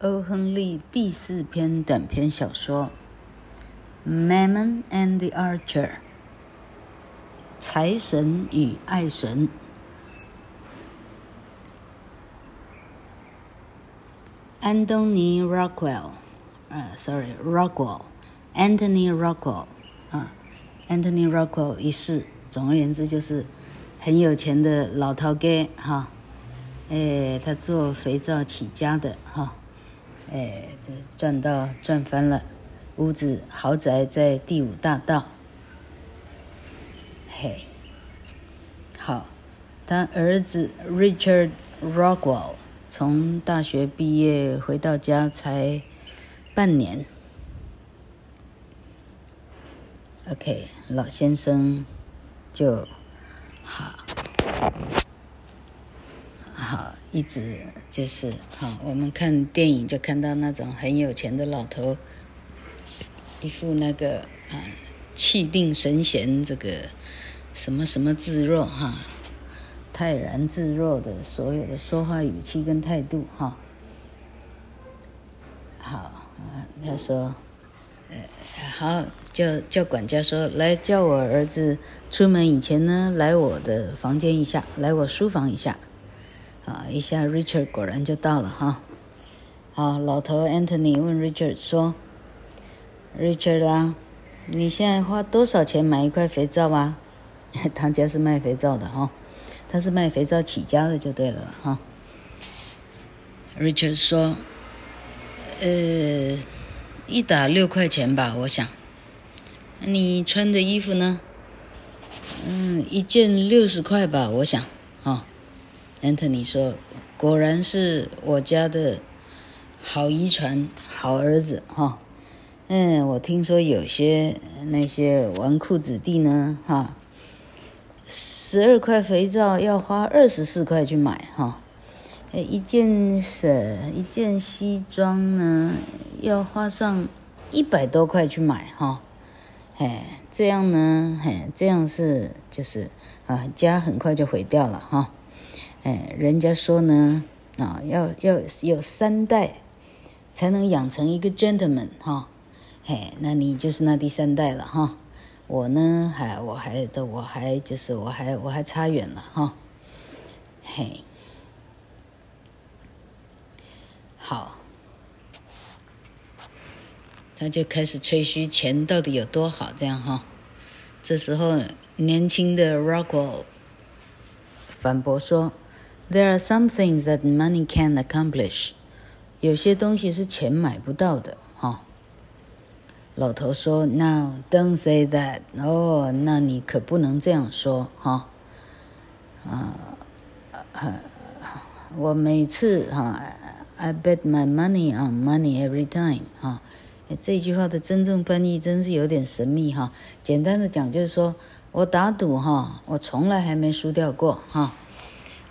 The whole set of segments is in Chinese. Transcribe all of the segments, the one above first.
欧亨利第四篇短篇小说《Mammon and the Archer》财神与爱神。安东尼· ·Rockwell，，啊，sorry，Rockwell，Anthony Rockwell，啊，Anthony Rockwell 一世。总而言之，就是很有钱的老头哥，哈，哎，他做肥皂起家的，哈。哎，这赚到赚翻了，屋子豪宅在第五大道。嘿，好，他儿子 Richard Rockwell 从大学毕业回到家才半年。OK，老先生就好。好，一直就是好。我们看电影就看到那种很有钱的老头，一副那个啊气定神闲，这个什么什么自若哈，泰然自若的所有的说话语气跟态度哈。好，他说，呃，好，叫叫管家说，来叫我儿子出门以前呢，来我的房间一下，来我书房一下。啊，一下，Richard 果然就到了哈。好，老头 Anthony 问 Richard 说：“Richard 啊，你现在花多少钱买一块肥皂啊？” 他家是卖肥皂的哈，他是卖肥皂起家的就对了哈。Richard 说：“呃，一打六块钱吧，我想。你穿的衣服呢？嗯，一件六十块吧，我想。哈。” Anthony 说：“果然是我家的好遗传，好儿子哈。嗯，我听说有些那些纨绔子弟呢，哈，十二块肥皂要花二十四块去买哈。哎，一件是一件西装呢，要花上一百多块去买哈。哎，这样呢，哎，这样是就是啊，家很快就毁掉了哈。”哎，人家说呢，啊，要要有三代才能养成一个 gentleman 哈，嘿，那你就是那第三代了哈。我呢，还我还的我还就是我还我还差远了哈。嘿，好，他就开始吹嘘钱到底有多好，这样哈。这时候，年轻的 Rockwell 反驳说。There are some things that money can accomplish。有些东西是钱买不到的，哈。老头说：“Now don't say that。”哦，那你可不能这样说，哈。啊，我每次哈，I bet my money on money every time。哈，这句话的真正翻译真是有点神秘，哈。简单的讲就是说，我打赌，哈，我从来还没输掉过，哈。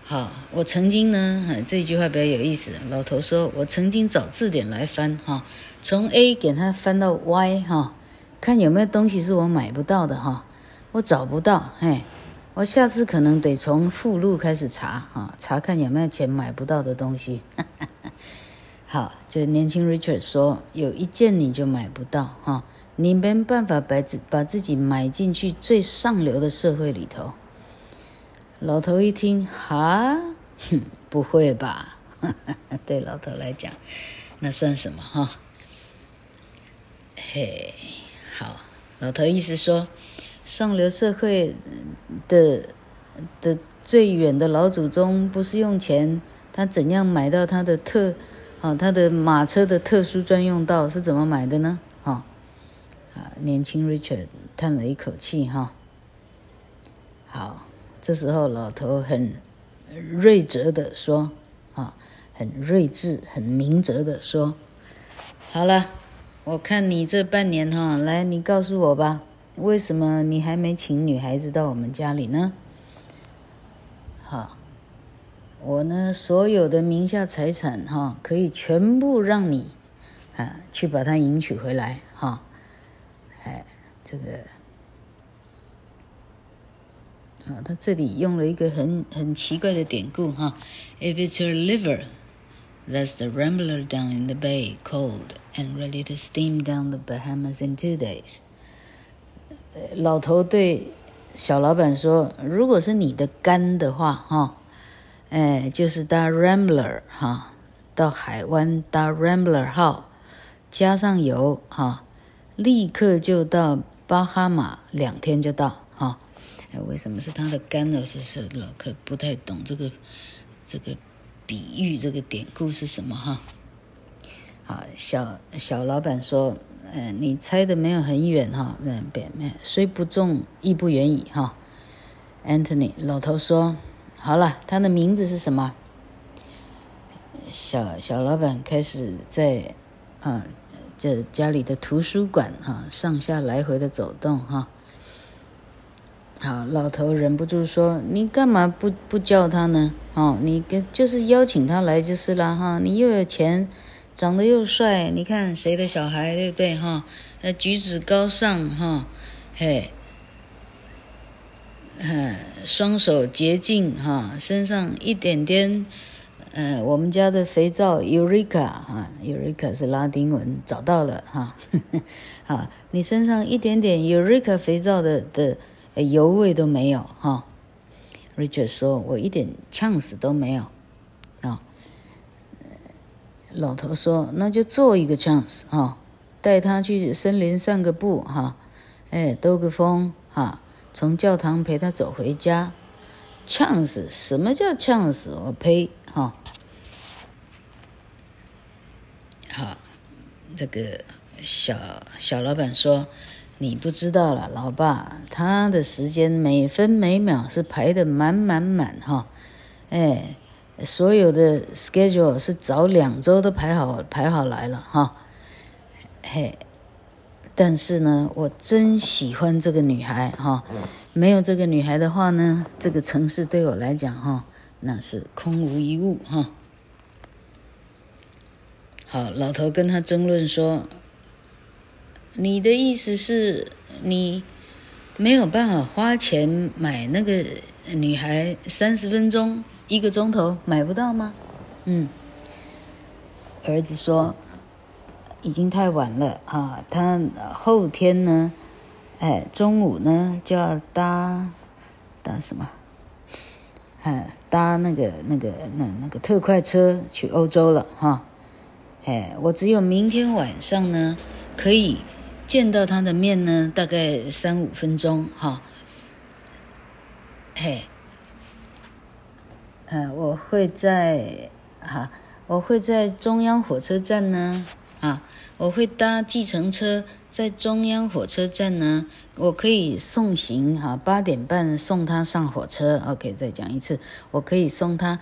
好，我曾经呢，哈这句话比较有意思。老头说，我曾经找字典来翻，哈，从 A 给他翻到 Y，哈，看有没有东西是我买不到的，哈，我找不到，嘿，我下次可能得从附录开始查，哈，查看有没有钱买不到的东西。好，这年轻 Richard 说，有一件你就买不到，哈，你没办法把自把自己买进去最上流的社会里头。老头一听，哈，哼，不会吧？对老头来讲，那算什么哈？嘿，好，老头意思说，上流社会的的最远的老祖宗不是用钱，他怎样买到他的特，啊，他的马车的特殊专用道是怎么买的呢？哈，啊，年轻 Richard 叹了一口气，哈，好。这时候，老头很睿智地说：“啊，很睿智、很明哲地说，好了，我看你这半年哈，来，你告诉我吧，为什么你还没请女孩子到我们家里呢？好，我呢，所有的名下财产哈，可以全部让你啊去把它迎娶回来哈，哎，这个。”啊，他这里用了一个很很奇怪的典故哈，If it's your liver That's the Rambler down in the bay, cold and ready to steam down the Bahamas in two days。老头对小老板说：“如果是你的肝的话，哈，哎，就是搭 Rambler 哈，到海湾搭 Rambler 号，加上油哈，立刻就到巴哈马，两天就到。为什么是他的肝呢？是是老客不太懂这个这个。”比喻这个典故是什么哈？好，小小老板说，嗯、你猜的没有很远哈，嗯，别没，虽不中，亦不远矣哈。Anthony 老头说，好了，他的名字是什么？小小老板开始在啊，这家里的图书馆哈，上下来回的走动哈。好，老头忍不住说：“你干嘛不不叫他呢？哦，你跟就是邀请他来就是了哈。你又有钱，长得又帅，你看谁的小孩对不对哈？呃，举止高尚哈，嘿，嗯，双手洁净哈，身上一点点，呃，我们家的肥皂 Eureka 哈，Eureka 是拉丁文，找到了哈，哈，你身上一点点 Eureka 肥皂的的。”油味都没有哈，Richard 说：“我一点 chance 都没有啊。”老头说：“那就做一个 chance 哈，带他去森林散个步哈，哎，兜个风哈，从教堂陪他走回家。chance 什么叫 chance？我呸哈！好，这个小小老板说。”你不知道了，老爸，他的时间每分每秒是排得满满满哈，哎，所有的 schedule 是早两周都排好排好来了哈，嘿，但是呢，我真喜欢这个女孩哈，没有这个女孩的话呢，这个城市对我来讲哈，那是空无一物哈。好，老头跟他争论说。你的意思是你没有办法花钱买那个女孩三十分钟一个钟头买不到吗？嗯，儿子说已经太晚了啊，他后天呢，哎，中午呢就要搭搭什么？哎，搭那个那个那那个特快车去欧洲了哈。哎，我只有明天晚上呢可以。见到他的面呢，大概三五分钟哈。嘿，呃，我会在哈，我会在中央火车站呢，啊，我会搭计程车在中央火车站呢，我可以送行哈，八点半送他上火车。OK，再讲一次，我可以送他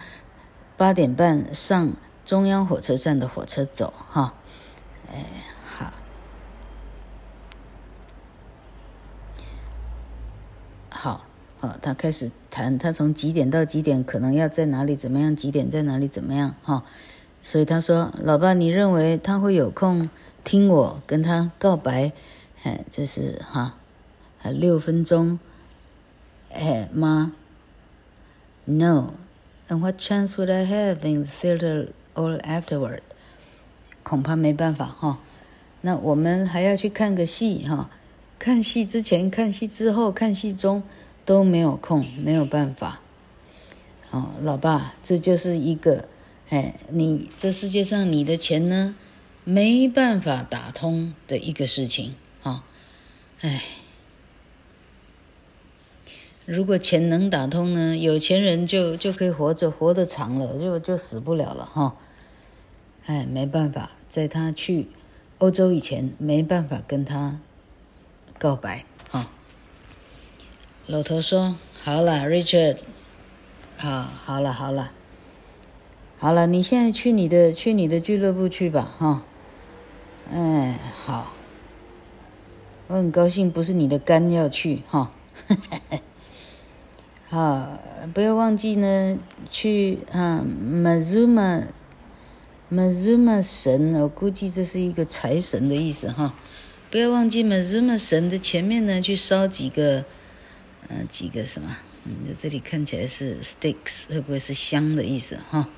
八点半上中央火车站的火车走哈，哎。好，好，他开始谈，他从几点到几点可能要在哪里怎么样，几点在哪里怎么样，哈，所以他说，老爸，你认为他会有空听我跟他告白？哎，这是哈，还六分钟，哎妈，No，and what chance would I have in the theater all afterward？恐怕没办法哈，那我们还要去看个戏哈。看戏之前、看戏之后、看戏中都没有空，没有办法。哦，老爸，这就是一个，哎，你这世界上你的钱呢，没办法打通的一个事情啊，哦，哎，如果钱能打通呢，有钱人就就可以活着，活得长了，就就死不了了哈，哦。哎，没办法，在他去欧洲以前，没办法跟他。告白，老头说：“好了，Richard，好，好了，好了，好了，你现在去你的去你的俱乐部去吧，哈、哦。哎，好，我很高兴，不是你的肝要去，哈、哦。好，不要忘记呢，去啊，Mazuma，Mazuma 神，我估计这是一个财神的意思，哈、”不要忘记 Mazuma 神的前面呢，去烧几个，呃，几个什么？嗯，这里看起来是 sticks，会不会是香的意思？哈。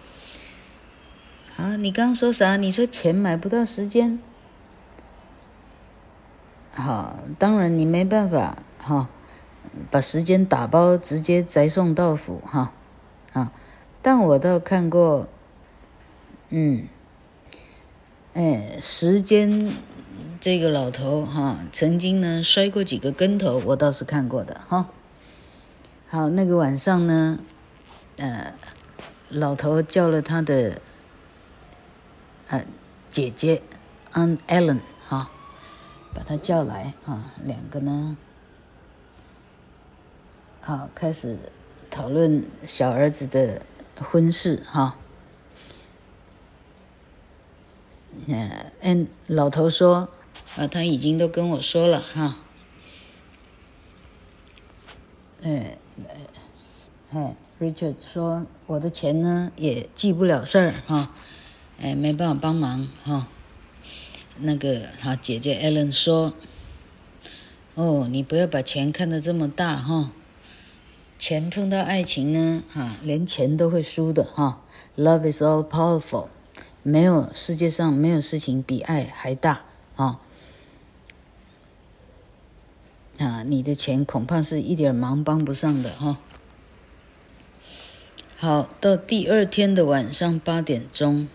啊，你刚说啥？你说钱买不到时间？好，当然你没办法哈，把时间打包直接宅送到府哈，啊，但我倒看过，嗯，哎，时间这个老头哈，曾经呢摔过几个跟头，我倒是看过的哈。好，那个晚上呢，呃，老头叫了他的呃姐姐 Aunt Ellen 哈。把他叫来啊，两个呢，好，开始讨论小儿子的婚事哈。嗯，嗯，老头说啊，他已经都跟我说了哈。哎，哎，Richard 说我的钱呢也记不了事儿哈，哎，没办法帮忙哈。那个他姐姐艾伦说：“哦，你不要把钱看得这么大哈，钱碰到爱情呢，哈，连钱都会输的哈。Love is all powerful，没有世界上没有事情比爱还大啊。啊，你的钱恐怕是一点忙帮不上的哈。好，到第二天的晚上八点钟。”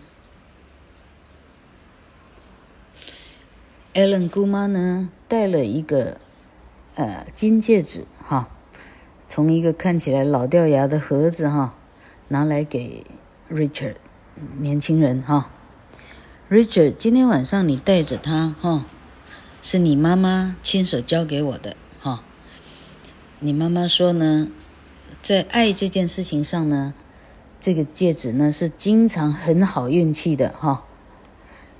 Ellen 姑妈呢，带了一个呃金戒指哈，从一个看起来老掉牙的盒子哈拿来给 Richard 年轻人哈。Richard，今天晚上你带着它哈，是你妈妈亲手交给我的哈。你妈妈说呢，在爱这件事情上呢，这个戒指呢是经常很好运气的哈。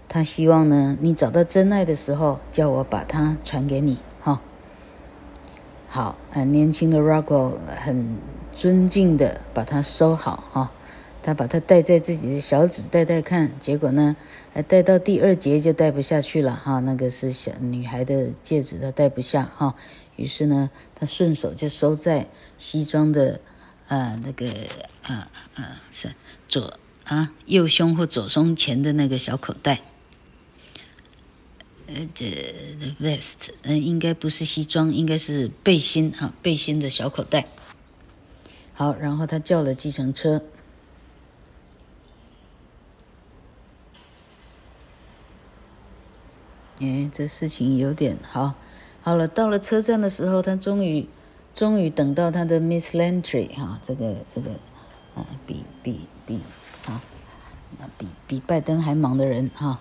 他希望呢，你找到真爱的时候，叫我把它传给你，哈。好，很年轻的 Rockwell 很尊敬的把它收好，哈。他把它戴在自己的小指，戴戴看，结果呢，还戴到第二节就戴不下去了，哈。那个是小女孩的戒指，他戴不下，哈。于是呢，他顺手就收在西装的，啊，那个，啊啊是左啊右胸或左胸前的那个小口袋。呃，这 the vest，嗯，应该不是西装，应该是背心哈，背心的小口袋。好，然后他叫了计程车。哎，这事情有点好。好了，到了车站的时候，他终于，终于等到他的 Miss Landry 哈，这个这个，啊，比比比啊，那比比拜登还忙的人哈，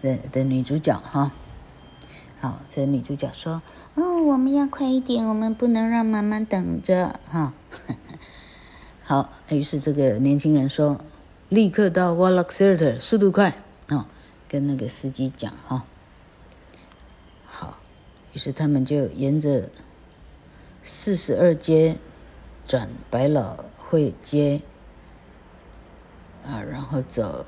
的的女主角哈。好，这女主角说：“哦，我们要快一点，我们不能让妈妈等着。”哈，好，于是这个年轻人说：“立刻到 w a l l a c k Theater，速度快哦，跟那个司机讲哈。”于是他们就沿着四十二街转百老汇街啊，然后走。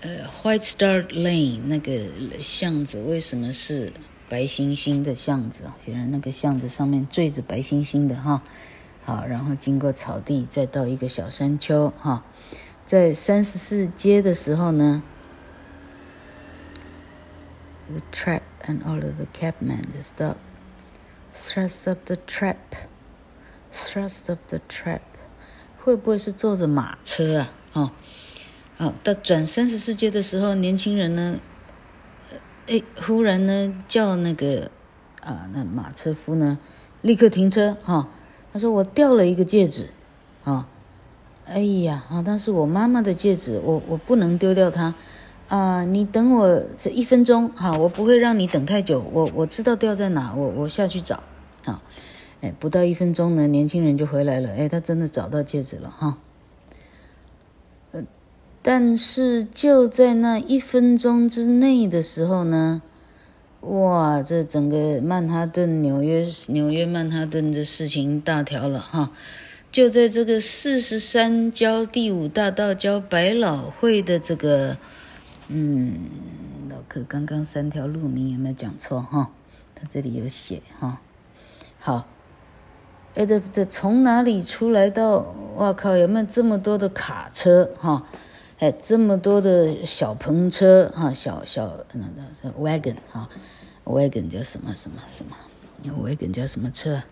呃，White Star Lane 那个巷子为什么是白星星的巷子啊？显然那个巷子上面缀着白星星的哈。好，然后经过草地，再到一个小山丘哈。在三十四街的时候呢，The trap and all of the cabmen stop. Thrust up the trap. Thrust up the trap. 会不会是坐着马车啊？哦。好，到转三十四街的时候，年轻人呢，哎，忽然呢叫那个啊，那马车夫呢，立刻停车哈、哦。他说：“我掉了一个戒指，啊、哦，哎呀，啊，但是我妈妈的戒指，我我不能丢掉它，啊，你等我这一分钟，哈、我不会让你等太久，我我知道掉在哪，我我下去找，啊、哎，不到一分钟呢，年轻人就回来了，哎，他真的找到戒指了，哈、”但是就在那一分钟之内的时候呢，哇，这整个曼哈顿、纽约、纽约曼哈顿的事情大条了哈！就在这个四十三交第五大道交百老汇的这个，嗯，老柯刚刚三条路名有没有讲错哈？他这里有写哈。好，哎，这这从哪里出来到？哇靠，有没有这么多的卡车哈？哎，这么多的小篷车哈，小小那那 wagon 哈，wagon 叫什么什么什么？wagon 叫什么车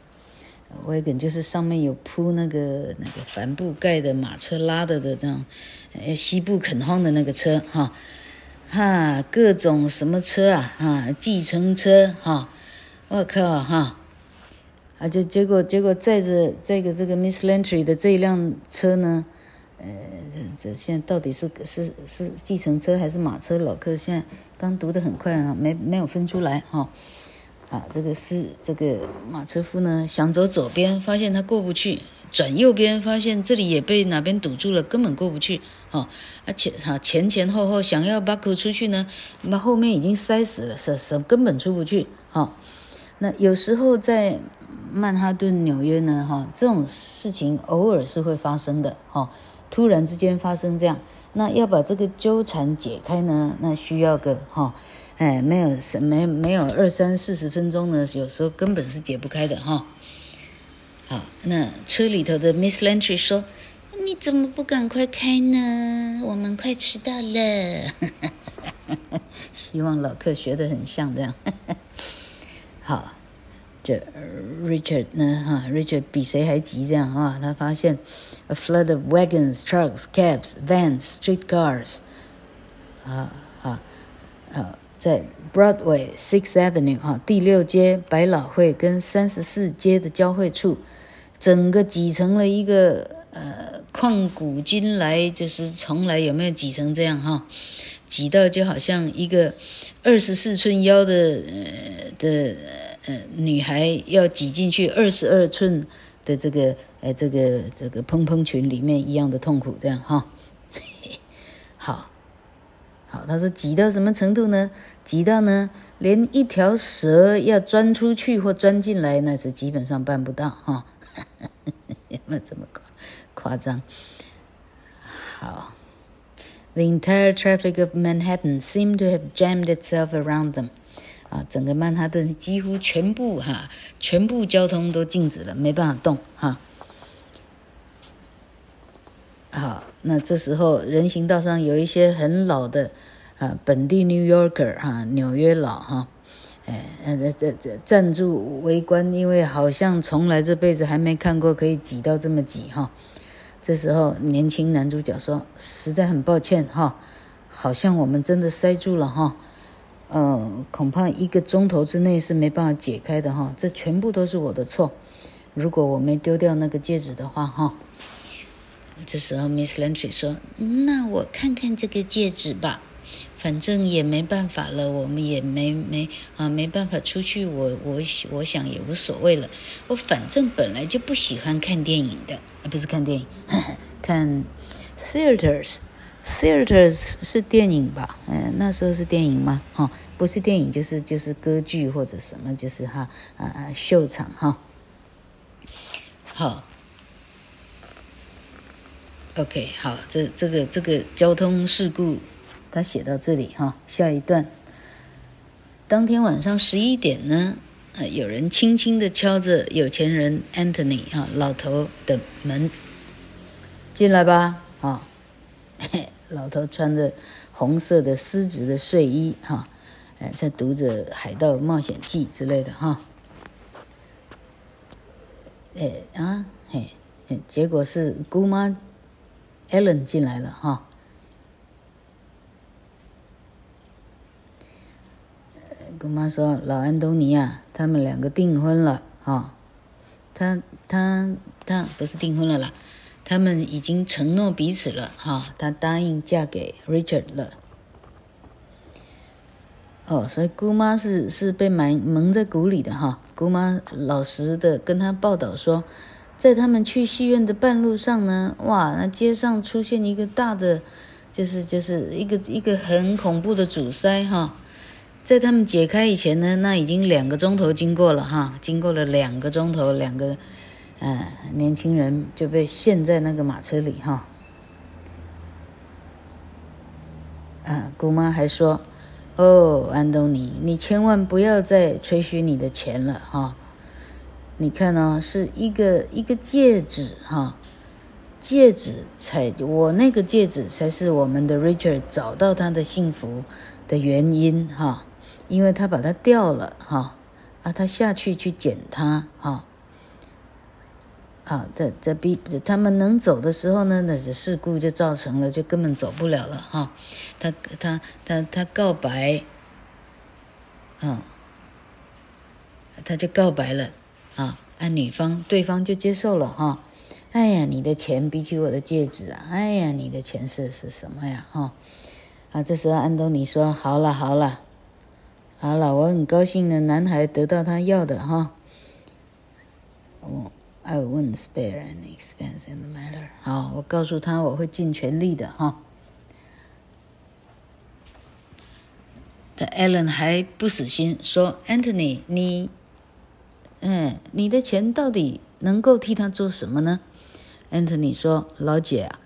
？wagon 就是上面有铺那个那个帆布盖的马车拉的的这样，哎，西部垦荒的那个车哈，哈，各种什么车啊？哈，计程车哈，我靠哈，啊，就结果结果载着这个这个 Miss Lantry 的这一辆车呢？呃，这这现在到底是是是计程车还是马车？老客现在刚读得很快啊，没没有分出来哈、啊，这个是这个马车夫呢，想走左边，发现他过不去；转右边，发现这里也被哪边堵住了，根本过不去。哦，而且哈前前后后想要 buckle 出去呢，那后面已经塞死了，是是根本出不去。哈、那有时候在曼哈顿、纽约呢，哈、这种事情偶尔是会发生的。哈、哦。突然之间发生这样，那要把这个纠缠解开呢？那需要个哈、哦，哎，没有什没没有二三四十分钟呢，有时候根本是解不开的哈、那车里头的 Miss Lantry 说：“你怎么不赶快开呢？我们快迟到了。”希望老客学得很像这样。好。这 Richard 呢？哈，Richard 比谁还急这样啊？他发现 a flood of wagons, trucks, cabs, vans, streetcars，啊啊啊，在 Broadway Sixth Avenue 哈，第六街百老汇跟三十四街的交汇处，整个挤成了一个呃，旷古今来就是从来有没有挤成这样哈？挤到就好像一个二十四寸腰的呃的。呃，女孩要挤进去二十二寸的这个呃这个这个蓬蓬裙里面一样的痛苦，这样哈。好，好，他说挤到什么程度呢？挤到呢，连一条蛇要钻出去或钻进来，那是基本上办不到哈。有没有这么夸夸张？好，The entire traffic of Manhattan seemed to have jammed itself around them. 啊，整个曼哈顿几乎全部哈、全部交通都静止了，没办法动哈。好、那这时候人行道上有一些很老的啊，本地 New Yorker 哈、纽约佬哈，哎，这这这站住围观，因为好像从来这辈子还没看过可以挤到这么挤哈、这时候年轻男主角说：“实在很抱歉哈、好像我们真的塞住了哈。”呃，恐怕一个钟头之内是没办法解开的哈，这全部都是我的错。如果我没丢掉那个戒指的话哈，这时候 Miss Lantry 说：“那我看看这个戒指吧，反正也没办法了，我们也没没啊没办法出去，我我我想也无所谓了。我反正本来就不喜欢看电影的，不是看电影，呵 呵看 theaters。” Theaters 是电影吧？嗯，那时候是电影吗？哈，不是电影就是就是歌剧或者什么，就是哈啊啊秀场哈。好，OK，好，这这个这个交通事故，他写到这里哈。下一段，当天晚上十一点呢，呃，有人轻轻地敲着有钱人 Anthony 哈老头的门，进来吧，啊。老头穿着红色的丝质的睡衣，哈，哎，在读着《海盗冒险记》之类的，哈，哎啊，嘿，结果是姑妈 Ellen 进来了，哈，姑妈说：“老安东尼啊，他们两个订婚了，哈，他他他不是订婚了啦。”他们已经承诺彼此了，哈，她答应嫁给 Richard 了。哦，所以姑妈是是被埋蒙在鼓里的，哈。姑妈老实的跟他报道说，在他们去戏院的半路上呢，哇，那街上出现一个大的，就是就是一个一个很恐怖的阻塞，哈。在他们解开以前呢，那已经两个钟头经过了，哈，经过了两个钟头，两个。嗯，年轻人就被陷在那个马车里哈。啊，姑妈还说：“哦，安东尼，你千万不要再吹嘘你的钱了哈。你看、哦，是一个一个戒指哈，戒指才，我那个戒指才是我们的 Richard 找到他的幸福的原因哈，因为他把它掉了哈，啊，他下去去捡它哈。啊，这这比他们能走的时候呢，那是事故就造成了，就根本走不了了哈。他他他他告白，啊，他就告白了啊，按女方对方就接受了哈。哎呀，你的钱比起我的戒指啊，哎呀，你的钱是是什么呀哈？啊，这时候安东尼说：好了好了，好了，我很高兴呢，男孩得到他要的哈。我。I won't spare any expense in the matter。好，我告诉他我会尽全力的哈。但 Allen 还不死心，说：“Anthony，你，嗯，你的钱到底能够替他做什么呢？”Anthony 说：“老姐啊，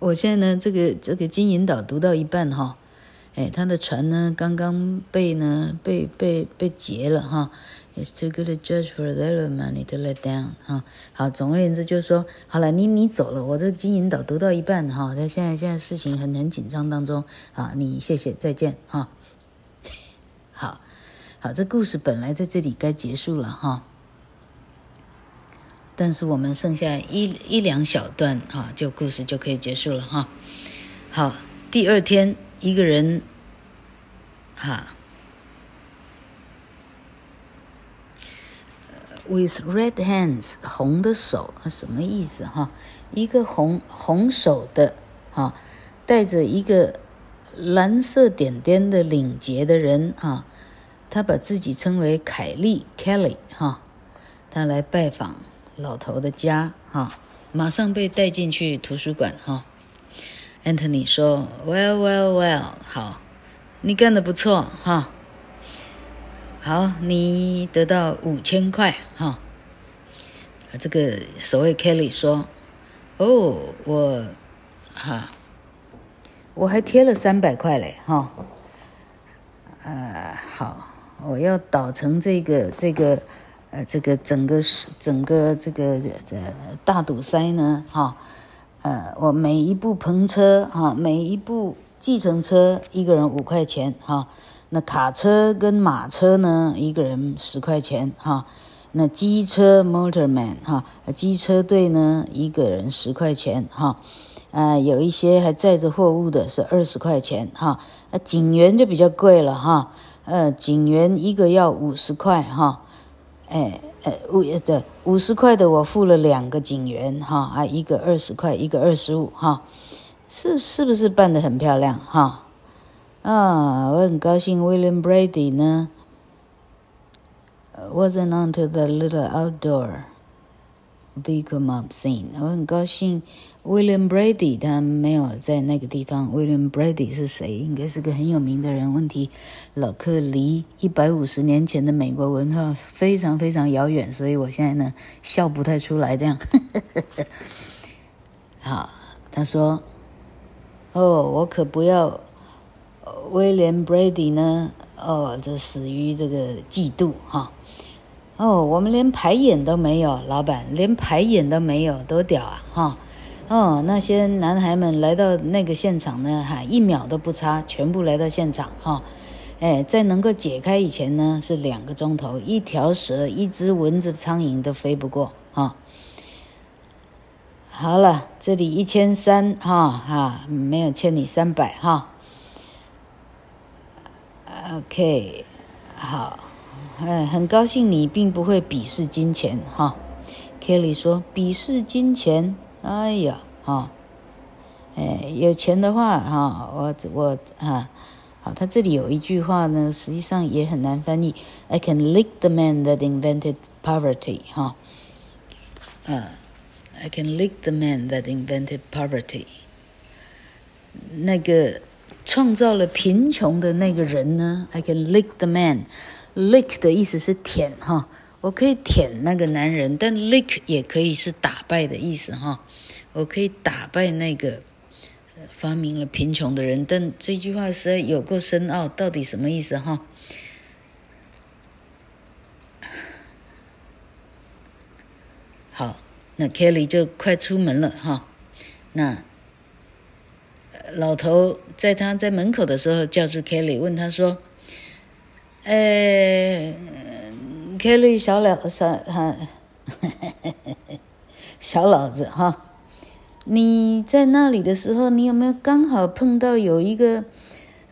我现在呢，这个这个金银岛读到一半哈，哎，他的船呢刚刚被呢被被被劫了哈。” It's too good a judge for little money to let down 哈，好，总而言之就是说，好了，你你走了，我这金银岛读到一半哈，他现在现在事情很很紧张当中啊，你谢谢再见哈，好，好，这故事本来在这里该结束了哈，但是我们剩下一一两小段哈，就故事就可以结束了哈，好，第二天一个人，哈。With red hands，红的手，什么意思哈？一个红红手的哈，带着一个蓝色点点的领结的人哈，他把自己称为凯利 Kelly 哈，他来拜访老头的家哈，马上被带进去图书馆哈。Anthony 说：“Well, well, well，好，你干得不错哈。”好，你得到五千块哈。这个所谓 Kelly 说：“哦，我哈，我还贴了三百块嘞哈。呃，好，我要倒成这个这个呃这个整个整个这个这大堵塞呢哈。呃，我每一部篷车哈，每一部计程车一个人五块钱哈。”那卡车跟马车呢，一个人十块钱哈。那机车 motorman 哈，机车队呢，一个人十块钱哈。啊，有一些还载着货物的是二十块钱哈。那警员就比较贵了哈。呃，警员一个要五十块哈。哎呃，五这五十块的我付了两个警员哈，啊，一个二十块，一个二十五哈。是是不是办得很漂亮哈？啊，我很高兴，William Brady 呢，wasn't onto the little outdoor vehicle mob scene。我很高兴，William Brady 他没有在那个地方。William Brady 是谁？应该是个很有名的人。问题，老克离一百五十年前的美国文化非常非常遥远，所以我现在呢笑不太出来。这样，好，他说：“哦，我可不要。” William Brady 呢？哦，这死于这个嫉妒哈。哦，我们连排演都没有，老板连排演都没有，多屌啊哈！哦，那些男孩们来到那个现场呢，哈，一秒都不差，全部来到现场哈。哎，在能够解开以前呢，是两个钟头，一条蛇、一只蚊子、苍蝇都飞不过哈。好了，这里一千三哈哈，没有欠你三百哈。OK，好，哎，很高兴你并不会鄙视金钱哈。Kelly 说：“鄙视金钱，哎呀，哈，哎，有钱的话哈，我我哈，好，他这里有一句话呢，实际上也很难翻译。I can lick the man that invented poverty，哈，嗯，I can lick the man that invented poverty，那个。”创造了贫穷的那个人呢？I can lick the man。lick 的意思是舔哈，我可以舔那个男人，但 lick 也可以是打败的意思哈。我可以打败那个发明了贫穷的人，但这句话实在有够深奥，到底什么意思哈？好，那 Kelly 就快出门了哈。那老头在他在门口的时候叫住 Kelly，问他说：“呃，Kelly 小老小哈，小老子哈，你在那里的时候，你有没有刚好碰到有一个？”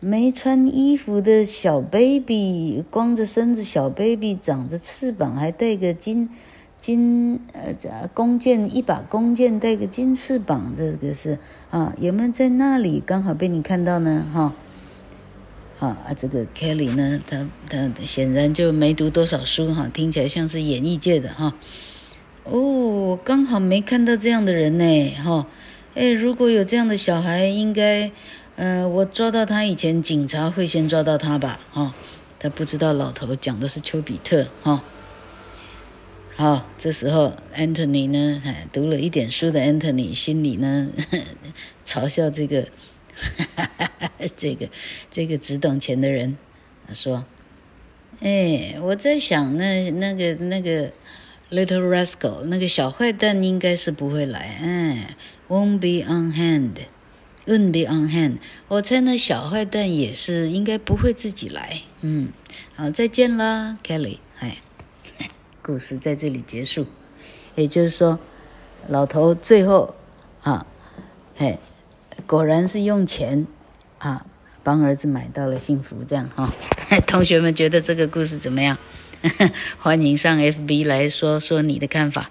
没穿衣服的小 baby，光着身子，小 baby 长着翅膀，还带个金金呃，弓箭一把弓箭，带个金翅膀，这个是啊，有没有在那里刚好被你看到呢？哈，好啊，这个 Kelly 呢，他他显然就没读多少书哈，听起来像是演艺界的哈。哦，刚好没看到这样的人呢，哈，哎，如果有这样的小孩，应该。呃，我抓到他以前，警察会先抓到他吧？哈、哦，他不知道老头讲的是丘比特。哈、哦，好，这时候 Anthony 呢，读了一点书的 Anthony 心里呢，嘲笑这个，哈 这个这个只懂钱的人，他说：“哎，我在想，那那个那个 Little Rascal 那个小坏蛋应该是不会来，哎，Won't be on hand，won't be on hand，我猜那小坏蛋也是应该不会自己来。嗯，好，再见了，Kelly。哎，故事在这里结束。也就是说，老头最后啊，嘿，果然是用钱啊帮儿子买到了幸福。这样哈，同学们觉得这个故事怎么样？欢迎上 FB 来说说你的看法。